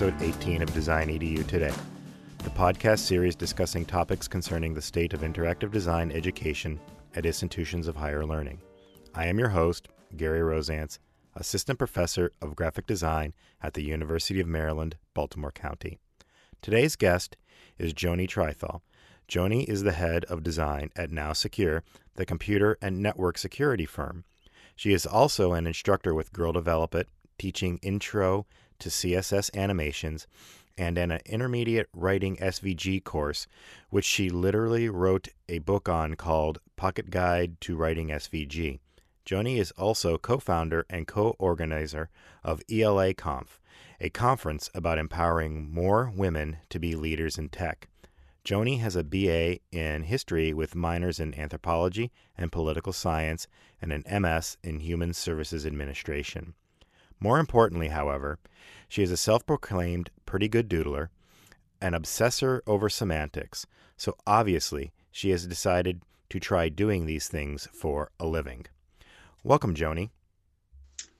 episode 18 of Design EDU today, the podcast series discussing topics concerning the state of interactive design education at institutions of higher learning. I am your host, Gary Rozanc, Assistant Professor of Graphic Design at the University of Maryland, Baltimore County. Today's guest is Joni Trythall. Joni is the head of design at NowSecure, the computer and network security firm. She is also an instructor with Girl Develop It, teaching intro to CSS animations and an intermediate writing SVG course, which she literally wrote a book on called Pocket Guide to Writing SVG. Joni is also co founder and co organizer of ELA Conf, a conference about empowering more women to be leaders in tech. Joni has a BA in history with minors in anthropology and political science and an MS in human services administration. More importantly, however, she is a self proclaimed pretty good doodler, an obsessor over semantics, so obviously she has decided to try doing these things for a living. Welcome, Joni.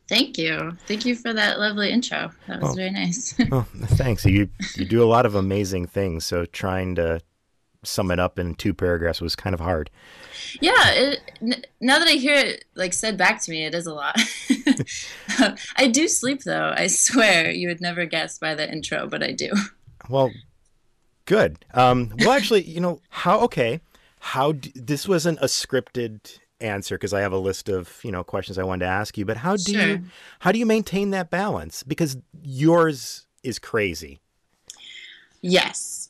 Thank you. Thank you for that lovely intro. That was oh, very nice. oh, thanks. You you do a lot of amazing things. So trying to sum it up in two paragraphs was kind of hard. Yeah. It, n- now that I hear it like said back to me, it is a lot. I do sleep though. I swear you would never guess by the intro, but I do. Well, good. Um, well, actually, you know how? Okay, how d- this wasn't a scripted answer because I have a list of you know questions I wanted to ask you. But how do sure. you how do you maintain that balance? Because yours is crazy. Yes,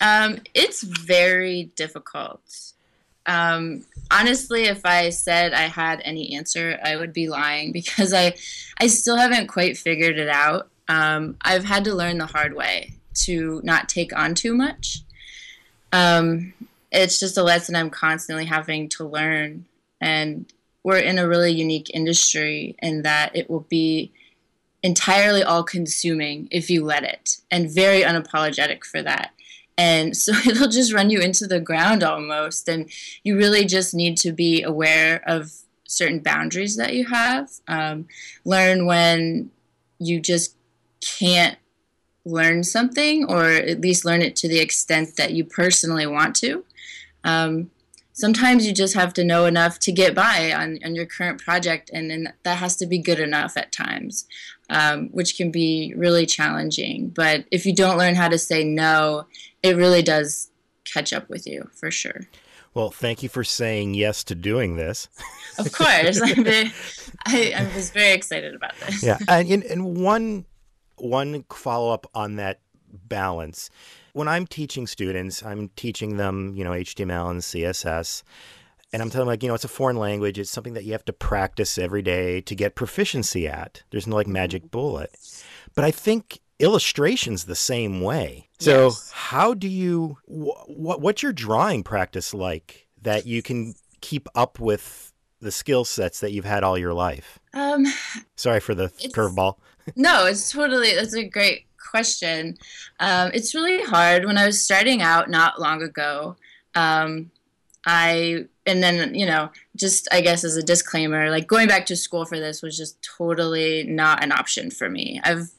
um, it's very difficult. Um, honestly, if I said I had any answer, I would be lying because I I still haven't quite figured it out. Um, I've had to learn the hard way to not take on too much. Um, it's just a lesson I'm constantly having to learn and we're in a really unique industry in that it will be entirely all consuming if you let it and very unapologetic for that and so it'll just run you into the ground almost. And you really just need to be aware of certain boundaries that you have. Um, learn when you just can't learn something or at least learn it to the extent that you personally want to. Um, sometimes you just have to know enough to get by on, on your current project, and, and that has to be good enough at times, um, which can be really challenging. But if you don't learn how to say no, it really does catch up with you for sure. Well, thank you for saying yes to doing this. Of course, I'm very, I, I was very excited about this. Yeah, and, and one one follow up on that balance when I'm teaching students, I'm teaching them, you know, HTML and CSS. And I'm telling them, like, you know, it's a foreign language. It's something that you have to practice every day to get proficiency at. There's no like magic bullet. But I think illustration's the same way. So, yes. how do you, what, what's your drawing practice like that you can keep up with the skill sets that you've had all your life? Um, Sorry for the curveball. no, it's totally, that's a great question. Um, it's really hard. When I was starting out not long ago, um, I and then you know just I guess as a disclaimer, like going back to school for this was just totally not an option for me. I've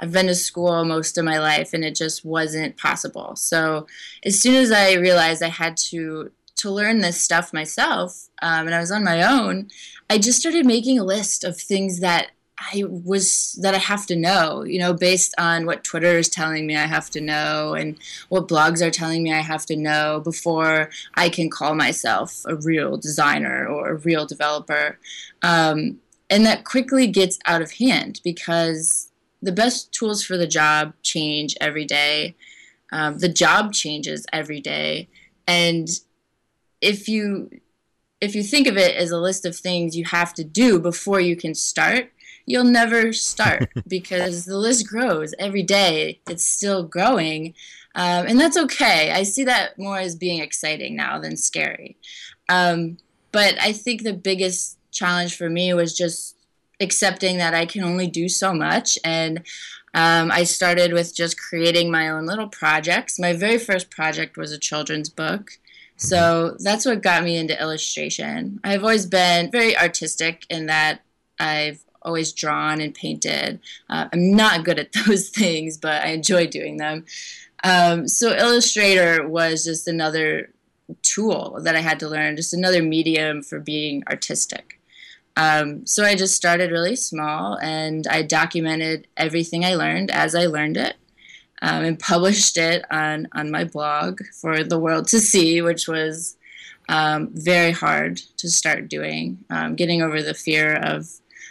I've been to school most of my life and it just wasn't possible. So as soon as I realized I had to to learn this stuff myself um, and I was on my own, I just started making a list of things that I was that I have to know, you know, based on what Twitter is telling me I have to know and what blogs are telling me I have to know before I can call myself a real designer or a real developer. Um, and that quickly gets out of hand because the best tools for the job change every day. Um, the job changes every day. And if you if you think of it as a list of things you have to do before you can start, you'll never start because the list grows every day. It's still growing. Um, and that's okay. I see that more as being exciting now than scary. Um, but I think the biggest challenge for me was just accepting that I can only do so much. And um, I started with just creating my own little projects. My very first project was a children's book. So that's what got me into illustration. I've always been very artistic in that I've always drawn and painted. Uh, I'm not good at those things, but I enjoy doing them. Um, so Illustrator was just another tool that I had to learn, just another medium for being artistic. Um, so I just started really small and I documented everything I learned as I learned it um, and published it on, on my blog for the world to see, which was um, very hard to start doing. Um, getting over the fear of,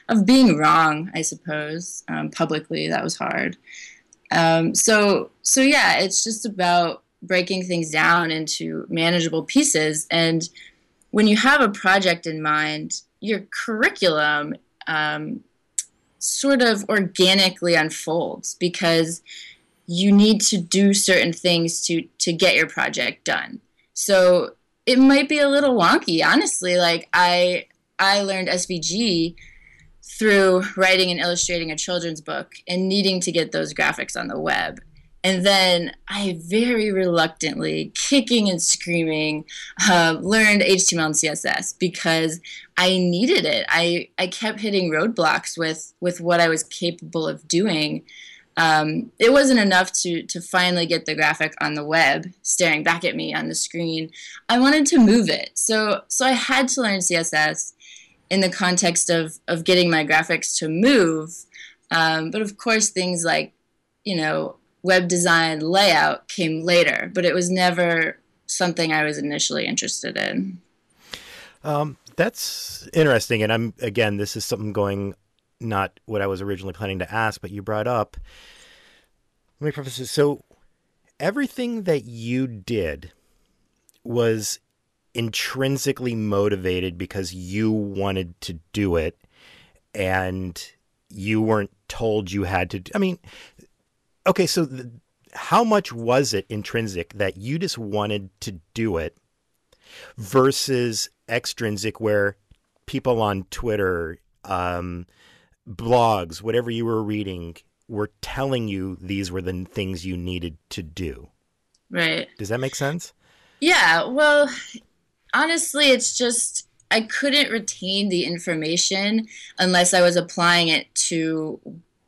of being wrong, I suppose, um, publicly, that was hard. Um, so, so yeah, it's just about breaking things down into manageable pieces. And when you have a project in mind, your curriculum um, sort of organically unfolds because you need to do certain things to to get your project done. So it might be a little wonky, honestly. Like I I learned SVG through writing and illustrating a children's book and needing to get those graphics on the web. And then I very reluctantly, kicking and screaming, uh, learned HTML and CSS because I needed it. I, I kept hitting roadblocks with, with what I was capable of doing. Um, it wasn't enough to, to finally get the graphic on the web staring back at me on the screen. I wanted to move it. So, so I had to learn CSS in the context of, of getting my graphics to move. Um, but of course, things like, you know, web design layout came later, but it was never something I was initially interested in. Um, that's interesting. And I'm, again, this is something going not what I was originally planning to ask, but you brought up. Let me preface this. So, everything that you did was intrinsically motivated because you wanted to do it and you weren't told you had to. I mean, okay, so the, how much was it intrinsic that you just wanted to do it versus extrinsic where people on Twitter, um, blogs, whatever you were reading, were telling you these were the things you needed to do? Right. Does that make sense? Yeah. Well, honestly, it's just I couldn't retain the information unless I was applying it to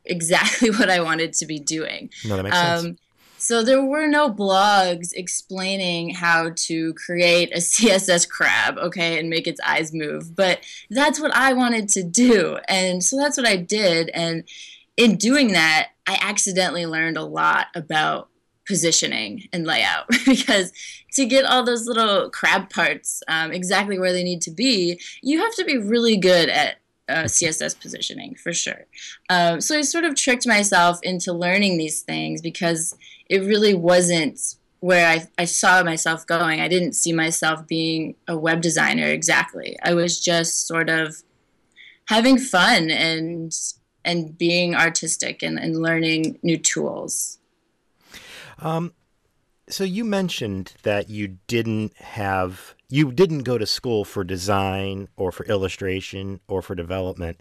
exactly what I wanted to be doing. No, that makes um, sense. So there were no blogs explaining how to create a CSS crab, okay, and make its eyes move. But that's what I wanted to do. And so that's what I did. And in doing that, I accidentally learned a lot about positioning and layout because to get all those little crab parts um, exactly where they need to be, you have to be really good at uh, CSS positioning for sure. Um, so I sort of tricked myself into learning these things because it really wasn't where I, I saw myself going. I didn't see myself being a web designer exactly. I was just sort of having fun and and being artistic and, and learning new tools. Um, so you mentioned that you didn't have you didn't go to school for design or for illustration or for development,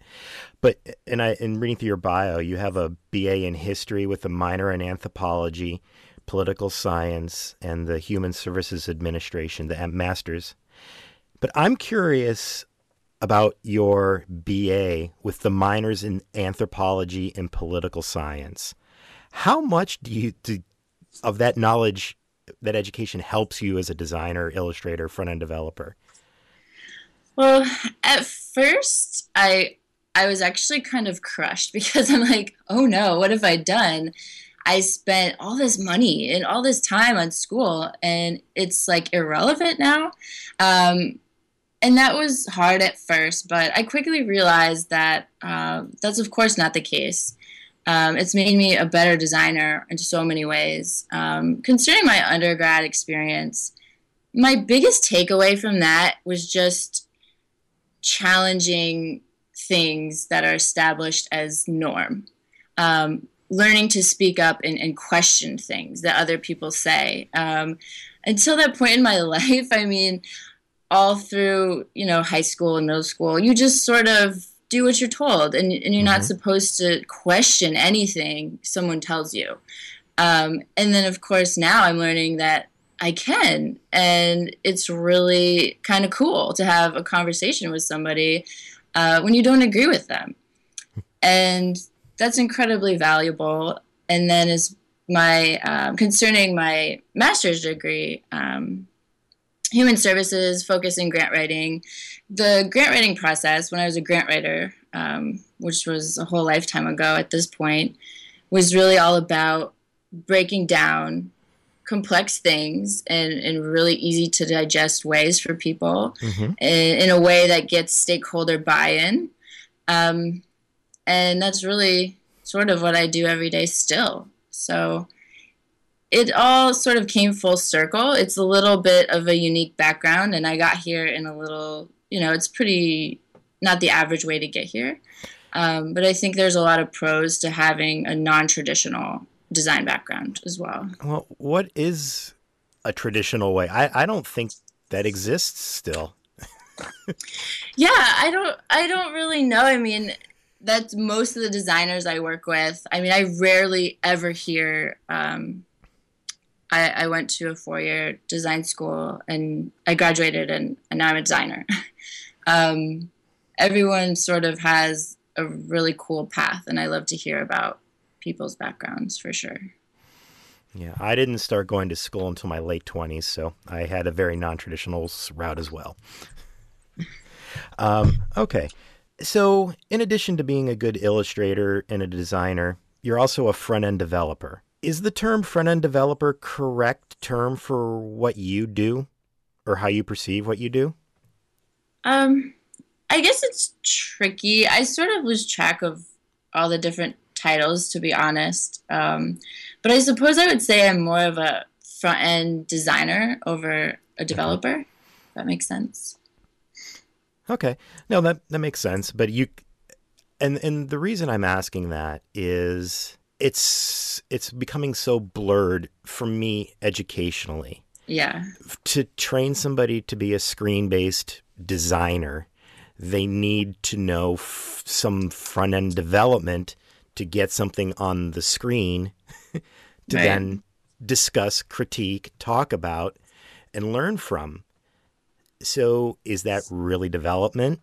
but and I in reading through your bio, you have a BA in history with a minor in anthropology, political science, and the Human Services Administration, the masters. But I'm curious about your BA with the minors in anthropology and political science. How much do you do, of that knowledge that education helps you as a designer, illustrator, front end developer? Well, at first, I I was actually kind of crushed because I'm like, oh no, what have I done? I spent all this money and all this time on school, and it's like irrelevant now. Um, and that was hard at first, but I quickly realized that uh, that's, of course, not the case. Um, it's made me a better designer in so many ways. Um, considering my undergrad experience, my biggest takeaway from that was just challenging things that are established as norm. Um, learning to speak up and, and, question things that other people say. Um, until that point in my life, I mean, all through you know high school and middle school, you just sort of do what you're told, and, and you're mm-hmm. not supposed to question anything someone tells you. Um, and then, of course, now I'm learning that I can, and it's really kind of cool to have a conversation with somebody uh, when you don't agree with them. and that's incredibly valuable. And then as my um, concerning my master's degree, um, human services, focus in grant writing. The grant writing process, when I was a grant writer, um, which was a whole lifetime ago at this point, was really all about breaking down complex things in, in really easy to digest ways for people mm-hmm. in, in, a way that gets stakeholder buy-in um, and that's really sort of what i do every day still so it all sort of came full circle it's a little bit of a unique background and i got here in a little you know it's pretty not the average way to get here um, but i think there's a lot of pros to having a non-traditional design background as well. Well, what is a traditional way? I, I don't think that exists still. yeah, I don't I don't really know. I mean, that's most of the designers I work with. I mean, I rarely ever hear. Um, I, I went to a four year design school and I graduated and, and now I'm a designer. um, everyone sort of has a really cool path, and I love to hear about people's backgrounds for sure. Yeah, I didn't start going to school until my late 20s, so I had a very non traditional route as well. um, okay. So, in addition to being a good illustrator and a designer, you're also a front end developer. Is the term front end developer correct term for what you do or how you perceive what you do? Um, I guess it's tricky. I sort of lose track of all the different titles, to be honest. Um, but I suppose I would say I'm more of a front end designer over a developer. That makes sense. Okay, no, that that makes sense. But you, and and the reason I'm asking that is it's it's becoming so blurred for me educationally. Yeah. To train somebody to be a screen based designer, they need to know f- some front end development to get something on the screen to right. then discuss, critique, talk about, and learn from. So, is that really development,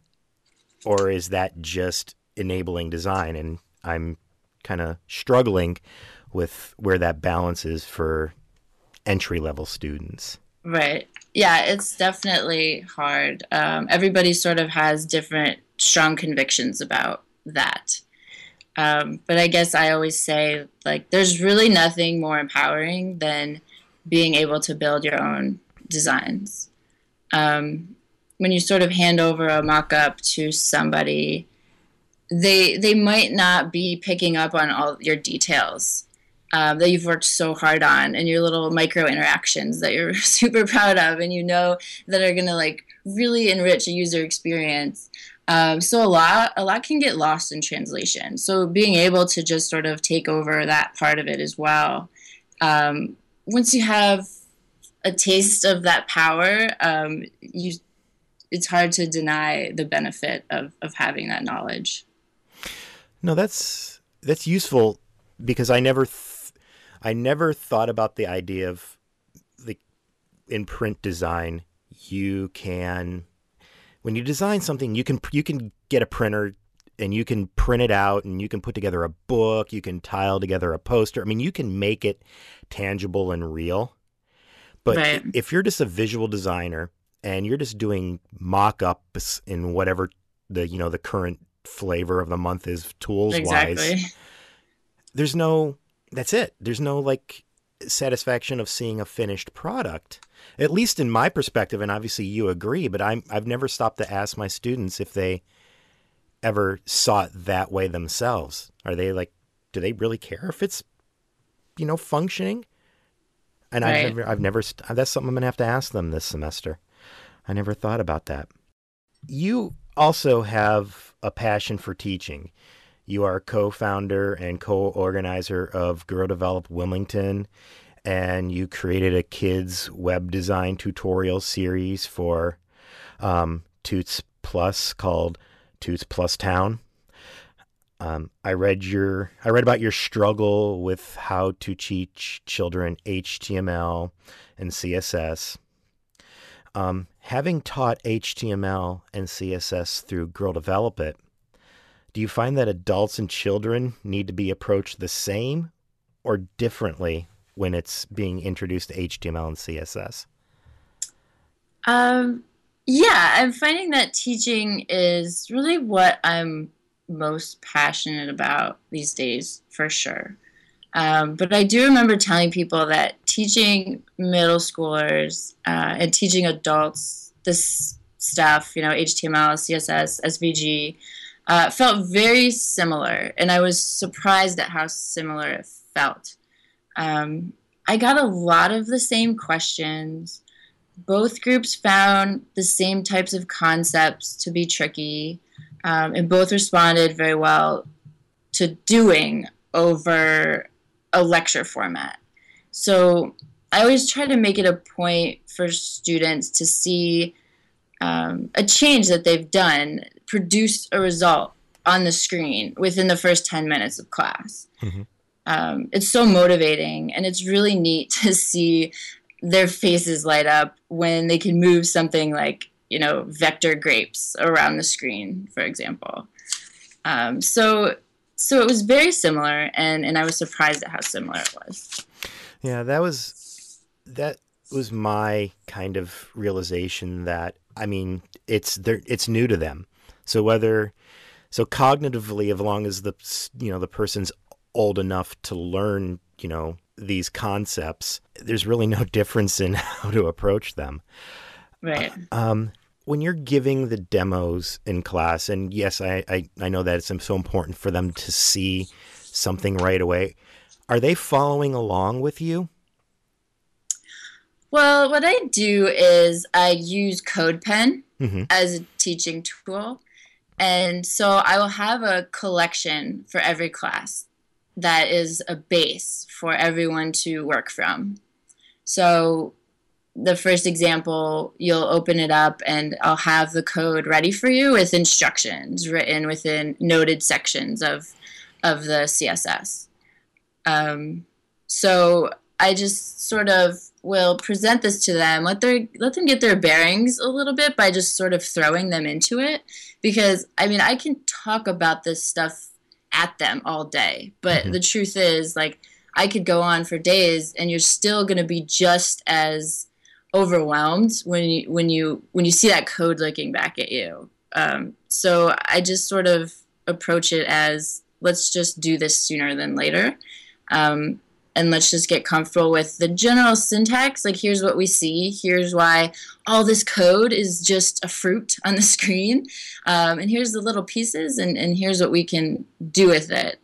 or is that just enabling design? And I'm kind of struggling with where that balance is for entry level students. Right. Yeah, it's definitely hard. Um, everybody sort of has different strong convictions about that. Um, but I guess I always say, like, there's really nothing more empowering than being able to build your own designs. Um, when you sort of hand over a mock up to somebody, they they might not be picking up on all your details um, that you've worked so hard on and your little micro interactions that you're super proud of and you know that are going to like really enrich a user experience um, so a lot a lot can get lost in translation. So being able to just sort of take over that part of it as well. Um, once you have a taste of that power, um, you it's hard to deny the benefit of, of having that knowledge. No, that's that's useful because I never th- I never thought about the idea of the in print design you can when you design something, you can you can get a printer and you can print it out and you can put together a book, you can tile together a poster. I mean, you can make it tangible and real. But right. if you're just a visual designer and you're just doing mock-ups in whatever the you know the current flavor of the month is tools exactly. wise, there's no that's it. There's no like satisfaction of seeing a finished product at least in my perspective, and obviously you agree, but I'm, I've never stopped to ask my students if they ever saw it that way themselves. Are they like, do they really care if it's, you know, functioning? And right. I've never, I've never, that's something I'm going to have to ask them this semester. I never thought about that. You also have a passion for teaching. You are co founder and co organizer of Girl Develop Wilmington and you created a kids web design tutorial series for um, Toots Plus called Tuts+ Town. Um, I read your I read about your struggle with how to teach children HTML and CSS. Um, having taught HTML and CSS through Girl Develop It, Do you find that adults and children need to be approached the same or differently when it's being introduced to HTML and CSS? Um, yeah, I'm finding that teaching is really what I'm most passionate about these days, for sure. Um, but I do remember telling people that teaching middle schoolers uh, and teaching adults this stuff, you know, HTML, CSS, SVG, uh, felt very similar. And I was surprised at how similar it felt. Um, I got a lot of the same questions. Both groups found the same types of concepts to be tricky, um, and both responded very well to doing over a lecture format. So I always try to make it a point for students to see um, a change that they've done produce a result on the screen within the first 10 minutes of class. Mm-hmm. Um, it's so motivating and it's really neat to see their faces light up when they can move something like, you know, vector grapes around the screen, for example. Um, so so it was very similar and and I was surprised at how similar it was. Yeah, that was that was my kind of realization that I mean, it's it's new to them. So whether so cognitively as long as the you know the person's old enough to learn, you know, these concepts, there's really no difference in how to approach them. Right. Um when you're giving the demos in class, and yes, I, I, I know that it's so important for them to see something right away, are they following along with you? Well, what I do is I use CodePen mm-hmm. as a teaching tool. And so I will have a collection for every class that is a base for everyone to work from. So the first example, you'll open it up and I'll have the code ready for you with instructions written within noted sections of of the CSS. Um, so I just sort of will present this to them, let their let them get their bearings a little bit by just sort of throwing them into it. Because I mean, I can talk about this stuff at them all day, but mm-hmm. the truth is, like, I could go on for days, and you're still going to be just as overwhelmed when you when you when you see that code looking back at you. Um, so I just sort of approach it as let's just do this sooner than later. Um, and let's just get comfortable with the general syntax. Like, here's what we see. Here's why all this code is just a fruit on the screen. Um, and here's the little pieces, and, and here's what we can do with it.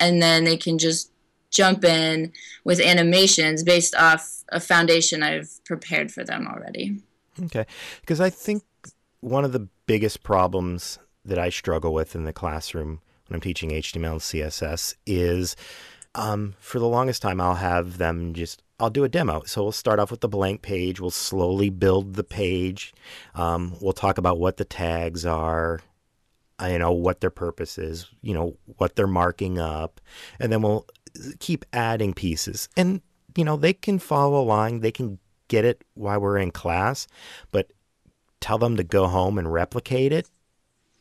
And then they can just jump in with animations based off a foundation I've prepared for them already. Okay. Because I think one of the biggest problems that I struggle with in the classroom when I'm teaching HTML and CSS is um, for the longest time, I'll have them just, I'll do a demo. So we'll start off with the blank page. We'll slowly build the page. Um, we'll talk about what the tags are, you know, what their purpose is, you know, what they're marking up. And then we'll keep adding pieces. And, you know, they can follow along, they can get it while we're in class, but tell them to go home and replicate it.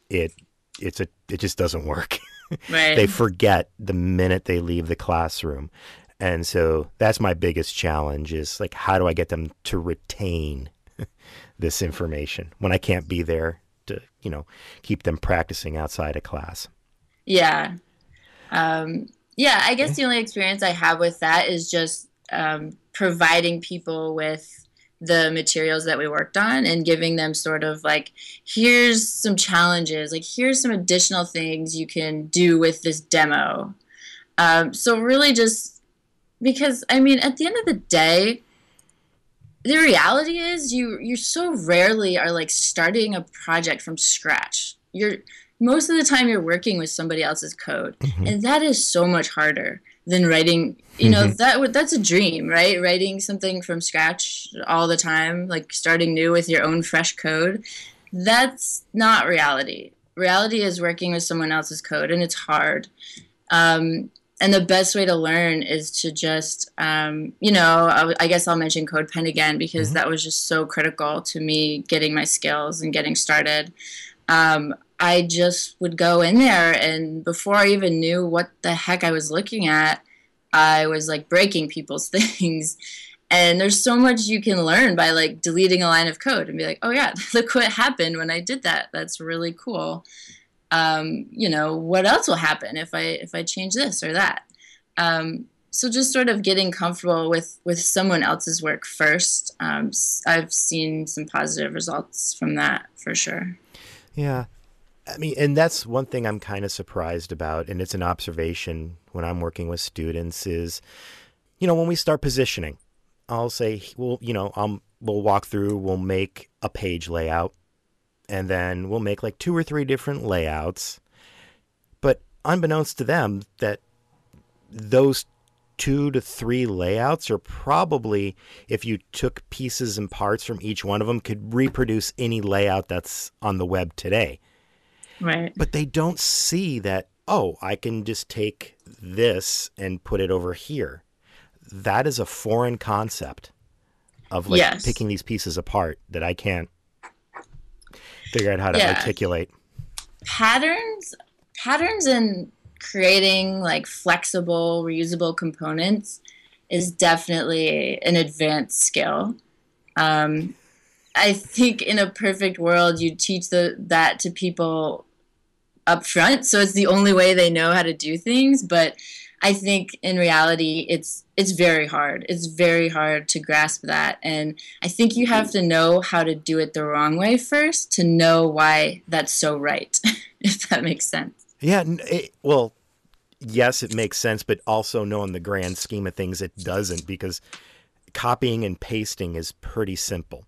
It, it's a, it just doesn't work. Right. they forget the minute they leave the classroom. And so that's my biggest challenge is like, how do I get them to retain this information when I can't be there to, you know, keep them practicing outside of class? Yeah. Um, yeah, I guess the only experience I have with that is just um, providing people with the materials that we worked on and giving them sort of like here's some challenges like here's some additional things you can do with this demo. Um, so really just because i mean at the end of the day the reality is you you so rarely are like starting a project from scratch. You're most of the time you're working with somebody else's code mm-hmm. and that is so much harder than writing you know mm-hmm. that that's a dream right writing something from scratch all the time like starting new with your own fresh code that's not reality reality is working with someone else's code and it's hard um, and the best way to learn is to just um, you know I, I, guess i'll mention codepen again because mm-hmm. that was just so critical to me getting my skills and getting started um, I just would go in there, and before I even knew what the heck I was looking at, I was like breaking people's things. And there's so much you can learn by like deleting a line of code and be like, oh yeah, look what happened when I did that. That's really cool. Um, you know, what else will happen if I if I change this or that? Um, so just sort of getting comfortable with with someone else's work first. Um, I've seen some positive results from that for sure. Yeah, I mean, and that's one thing I'm kind of surprised about, and it's an observation when I'm working with students is, you know, when we start positioning, I'll say, well, you know, um, we'll walk through, we'll make a page layout, and then we'll make like two or three different layouts. But unbeknownst to them, that those two to three layouts are probably, if you took pieces and parts from each one of them, could reproduce any layout that's on the web today. Right. But they don't see that, oh, I can just take this and put it over here. That is a foreign concept of like Yes. picking these pieces apart that I can't figure out how to Yeah. articulate. patterns patterns and creating like flexible reusable components is definitely an advanced skill. Um, i think in a perfect world you teach the, that to people up front so it's the only way they know how to do things but i think in reality it's it's very hard. It's very hard to grasp that and i think you have to know how to do it the wrong way first to know why that's so right if that makes sense Yeah, it, well, yes, it makes sense, but also no, in the grand scheme of things, it doesn't because copying and pasting is pretty simple.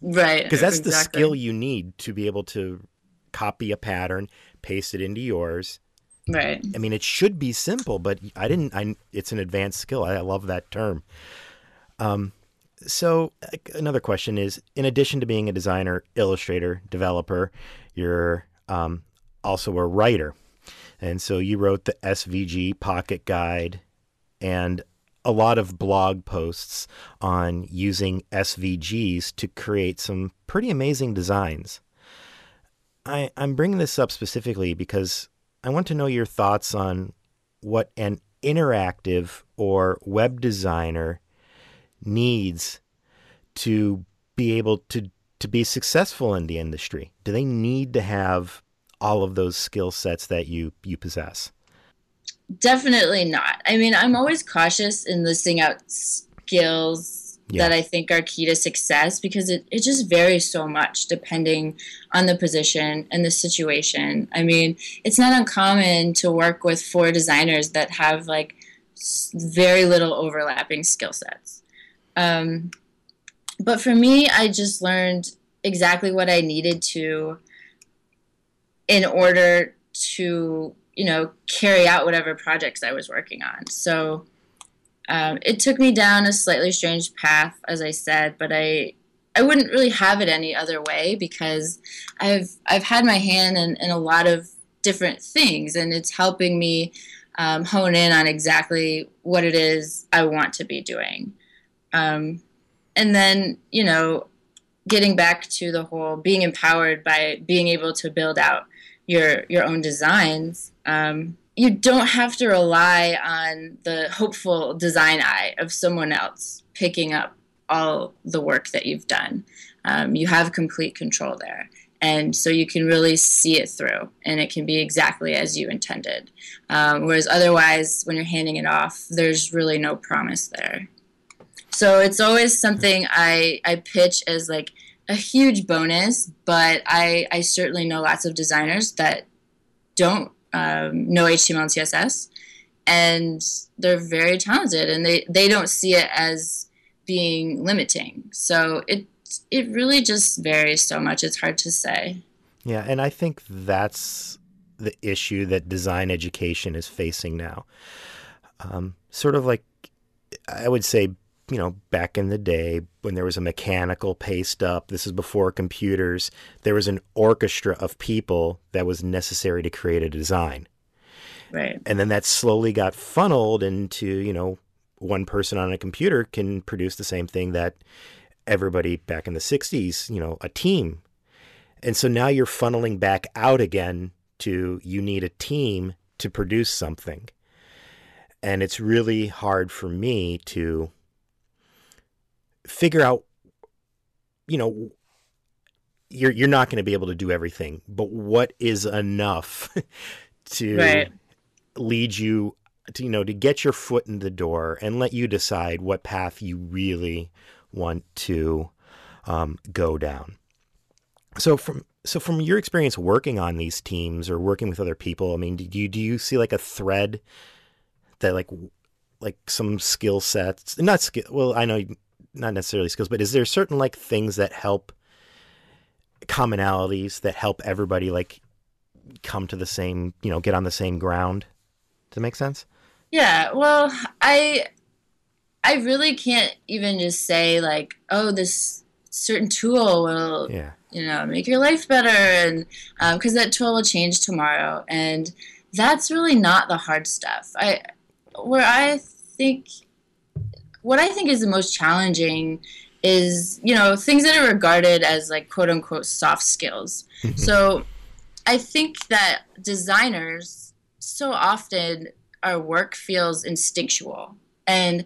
right because that's the skill you need to be able to copy a pattern paste it into yours. Right. I mean it should be simple but i didn't i it's an advanced skill. I, I love that term. Um so another question is in addition to being a designer illustrator developer you're um, also a writer and so you wrote the svg pocket guide and a lot of blog posts on using SVGs to create some pretty amazing designs. I, I'm bringing this up specifically because I want to know your thoughts on what an interactive or web designer needs to be able to, to be successful in the industry. Do they need to have all of those skill sets that you, you possess? definitely not i mean i'm always cautious in listing out skills Yeah. that i think are key to success because it, it just varies so much depending on the position and the situation i mean it's not uncommon to work with four designers that have like very little overlapping skill sets um, but for me i just learned exactly what i needed to in order to you know carry out whatever projects i was working on. So um, it took me down a slightly strange path as i said but i i wouldn't really have it any other way because i've i've had my hand in, in a lot of different things and it's helping me um, hone in on exactly what it is i want to be doing. Um, and then you know getting back to the whole being empowered by being able to build out your your own designs um, you don't have to rely on the hopeful design eye of someone else picking up all the work that you've done. Um, you have complete control there. And so you can really see it through and it can be exactly as you intended. Um, whereas otherwise when you're handing it off there's really no promise there. So it's always something i i pitch as like a huge bonus, but I, I certainly know lots of designers that don't um, know HTML and CSS, and they're very talented, and they, they don't see it as being limiting. So it it really just varies so much. It's hard to say. Yeah, and I think that's the issue that design education is facing now. Um, sort of like, I would say, you know, back in the day when there was a mechanical paste up, this is before computers, there was an orchestra of people that was necessary to create a design. Right. And then that slowly got funneled into, you know, one person on a computer can produce the same thing that everybody back in the 60s, you know, a team and so now you're funneling back out again to you need a team to produce something. And it's really hard for me to figure out, you know, you're you're not going to be able to do everything, but what is enough to right. lead you to you know to get your foot in the door and let you decide what path you really want to um, go down. So from so from your experience working on these teams or working with other people, I mean, do you do you see like a thread that like like some skill sets, not skill? Well, I know not necessarily skills, but is there certain like things that help commonalities that help everybody like come to the same, you know, get on the same ground? Does that make sense? Yeah. Well, I I really can't even just say like, oh, this certain tool will yeah. you know make your life better and because um, that tool will change tomorrow and that's really not the hard stuff i where i think what i think is the most challenging is you know things that are regarded as like quote unquote soft skills mm-hmm. so i think that designers so often our work feels instinctual and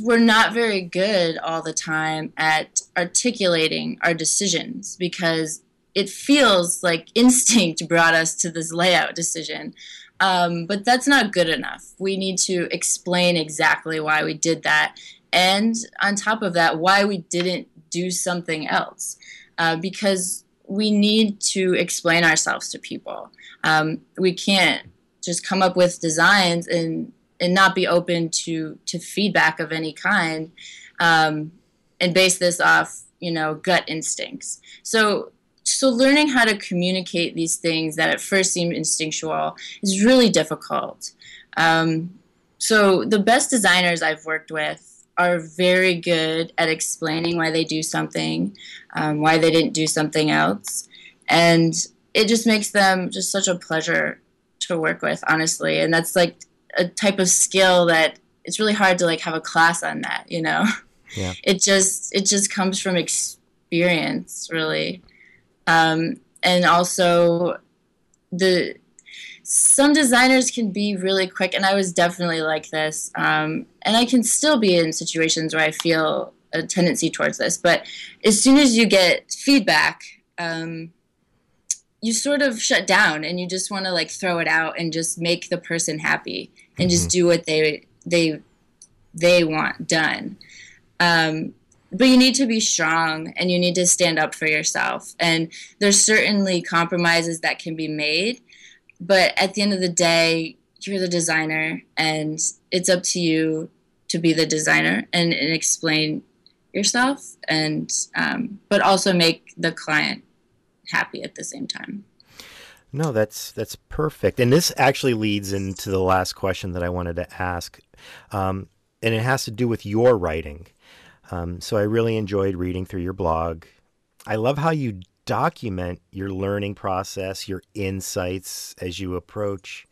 we're not very good all the time at articulating our decisions because it feels like instinct brought us to this layout decision. Um, but that's not good enough. We need to explain exactly why we did that. And on top of that, why we didn't do something else. Uh, because we need to explain ourselves to people. Um, we can't just come up with designs and and not be open to to feedback of any kind um, and base this off you know gut instincts so so learning how to communicate these things that at first seem instinctual is really difficult. Um, so the best designers i've worked with are very good at explaining why they do something um, why they didn't do something else. And it just makes them just such a pleasure to work with honestly. And that's like a type of skill that it's really hard to like have a class on that you know? Yeah. it just it just comes from experience really um, and also the some designers can be really quick and i was definitely like this um, and i can still be in situations where i feel a tendency towards this but as soon as you get feedback um, you sort of shut down and you just want to like throw it out and just make the person happy and mm-hmm. just do what they they they want done. Um, but you need to be strong and you need to stand up for yourself. And there's certainly compromises that can be made, but at the end of the day, you're the designer and it's up to you to be the designer and, and explain yourself and um, but also make the client happy at the same time. No, that's that's perfect, and this actually leads into the last question that I wanted to ask, um, and it has to do with your writing. Um, so I really enjoyed reading through your blog. I love how you document your learning process, your insights as you approach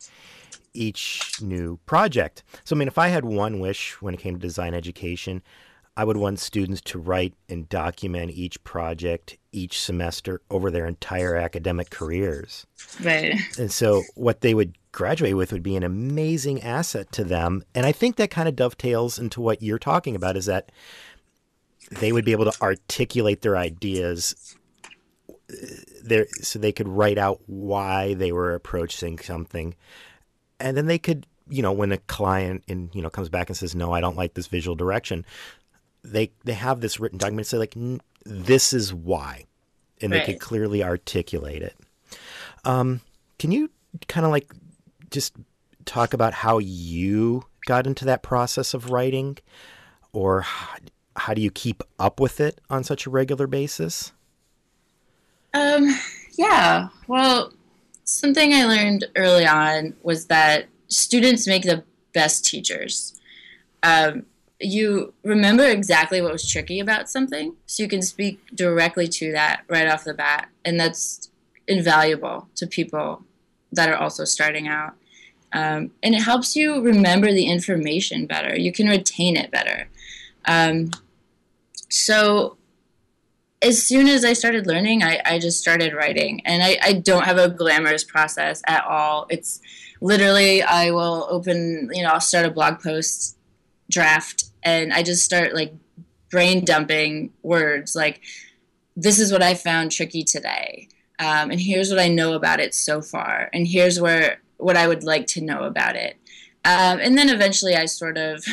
each new project. So, I mean, if I had one wish when it came to design education, I would want students to write and document each project each semester over their entire academic careers. Right. And so what they would graduate with would be an amazing asset to them. And I think that kind of dovetails into what you're talking about is that they would be able to articulate their ideas there so they could write out why they were approaching something. And then they could you know, when a client and you know comes back and says, "No, I don't like this visual direction," they they have this written document say like this is why and right. they could clearly articulate it um, can you kind of like just talk about how you got into that process of writing or how, do you keep up with it on such a regular basis? Um yeah. Well something i learned early on was that students make the best teachers. Um, you remember exactly what was tricky about something? So you can speak directly to that right off the bat and that's invaluable to people that are also starting out. Um, and it helps you remember the information better. You can retain it better um, so as soon as I started learning, I, I just started writing. And I, I don't have a glamorous process at all. It's literally, I will open, you know, I'll start a blog post draft and I just start like brain dumping words like, this is what I found tricky today. Um, and here's what I know about it so far. And here's where what I would like to know about it. Um, and then eventually I sort of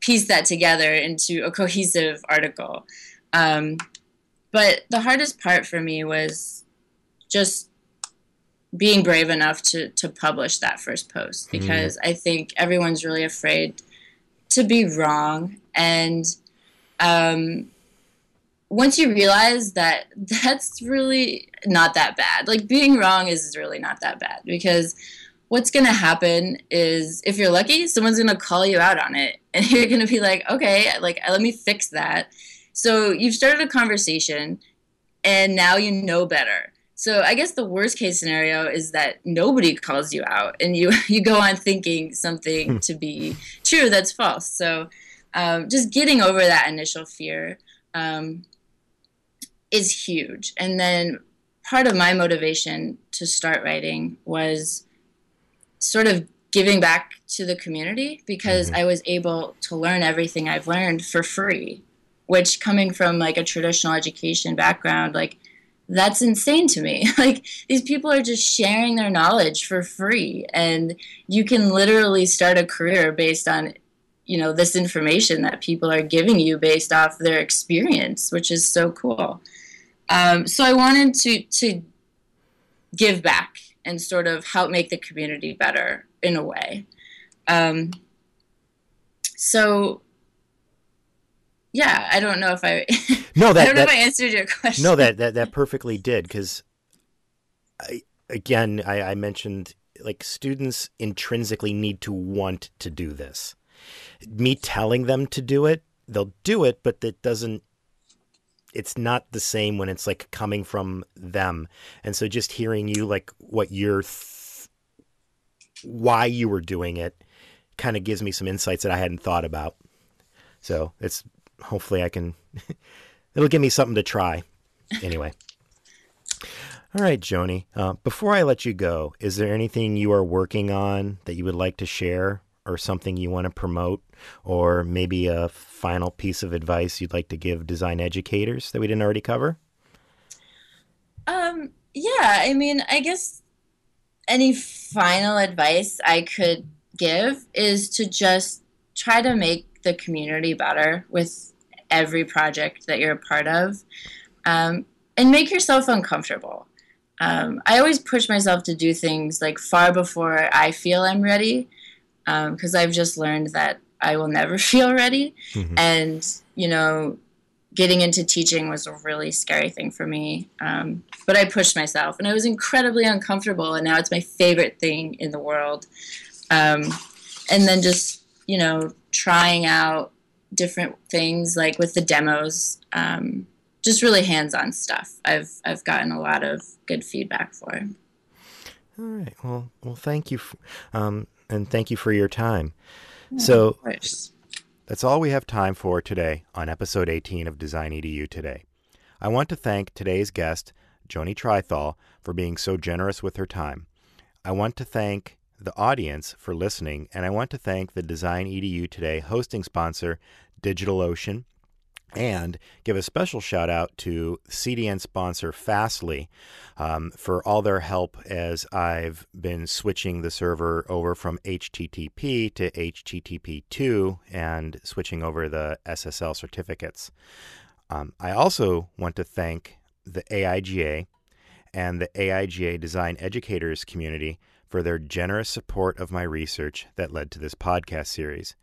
piece that together into a cohesive article. Um, but the hardest part for me was just being brave enough to to publish that first post mm-hmm. because mm. I think everyone's really afraid to be wrong and um, once you realize that that's really not that bad like being wrong is really not that bad because what's going to happen is if you're lucky someone's going to call you out on it and you're going to be like okay like let me fix that so you've started a conversation and now you know better. So I guess the worst case scenario is that nobody calls you out and you you go on thinking something hmm. to be true that's false. So um, just getting over that initial fear um, is huge. And then part of my motivation to start writing was sort of giving back to the community because mm-hmm. I was able to learn everything I've learned for free which coming from like a traditional education background like that's insane to me like these people are just sharing their knowledge for free and you can literally start a career based on you know this information that people are giving you based off their experience which is so cool um, so i wanted to to give back and sort of help make the community better in a way um, so yeah, I don't know if I. No, that I don't that, know if I answered your question. No, that that that perfectly did because, again, I, I mentioned like students intrinsically need to want to do this. Me telling them to do it, they'll do it, but that doesn't. It's not the same when it's like coming from them, and so just hearing you like what you're, th- why you were doing it, kind of gives me some insights that I hadn't thought about. So it's hopefully I can. it'll give me something to try. Anyway. All right, Joni. Uh, before I let you go, is there anything you are working on that you would like to share, or something you want to promote, or maybe a final piece of advice you'd like to give design educators that we didn't already cover? Um. Yeah. I mean, I guess any final advice I could give is to just try to make the community better with every project that you're a part of um, and make yourself uncomfortable. Um, I always push myself to do things like far before I feel I'm ready because um, I've just learned that I will never feel ready. Mm-hmm. And, you know, getting into teaching was a really scary thing for me. Um, but I pushed myself and I was incredibly uncomfortable. And now it's my favorite thing in the world. Um, and then just, you know, trying out different things like with the demos um, just really hands-on stuff i've i've gotten a lot of good feedback for all right well well thank you um, and thank you for your time. Yeah, so that's all we have time for today on episode 18 of design edu today. I want to thank today's guest Joni Trythall for being so generous with her time. I want to thank the audience for listening, and I want to thank the Design EDU Today hosting sponsor, DigitalOcean, and give a special shout out to CDN sponsor Fastly um, for all their help as I've been switching the server over from HTTP to HTTP2 and switching over the SSL certificates. Um, I also want to thank the AIGA and the AIGA Design Educators community for their generous support of my research that led to this podcast series.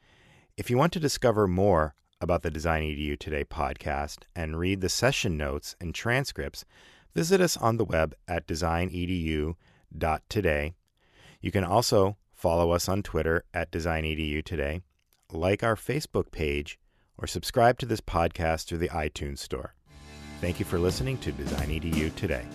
If you want to discover more about the Design EDU Today podcast and read the session notes and transcripts, visit us on the web at designedu.today. You can also follow us on Twitter at designedu today, like our Facebook page, or subscribe to this podcast through the iTunes Store. Thank you for listening to Design EDU Today.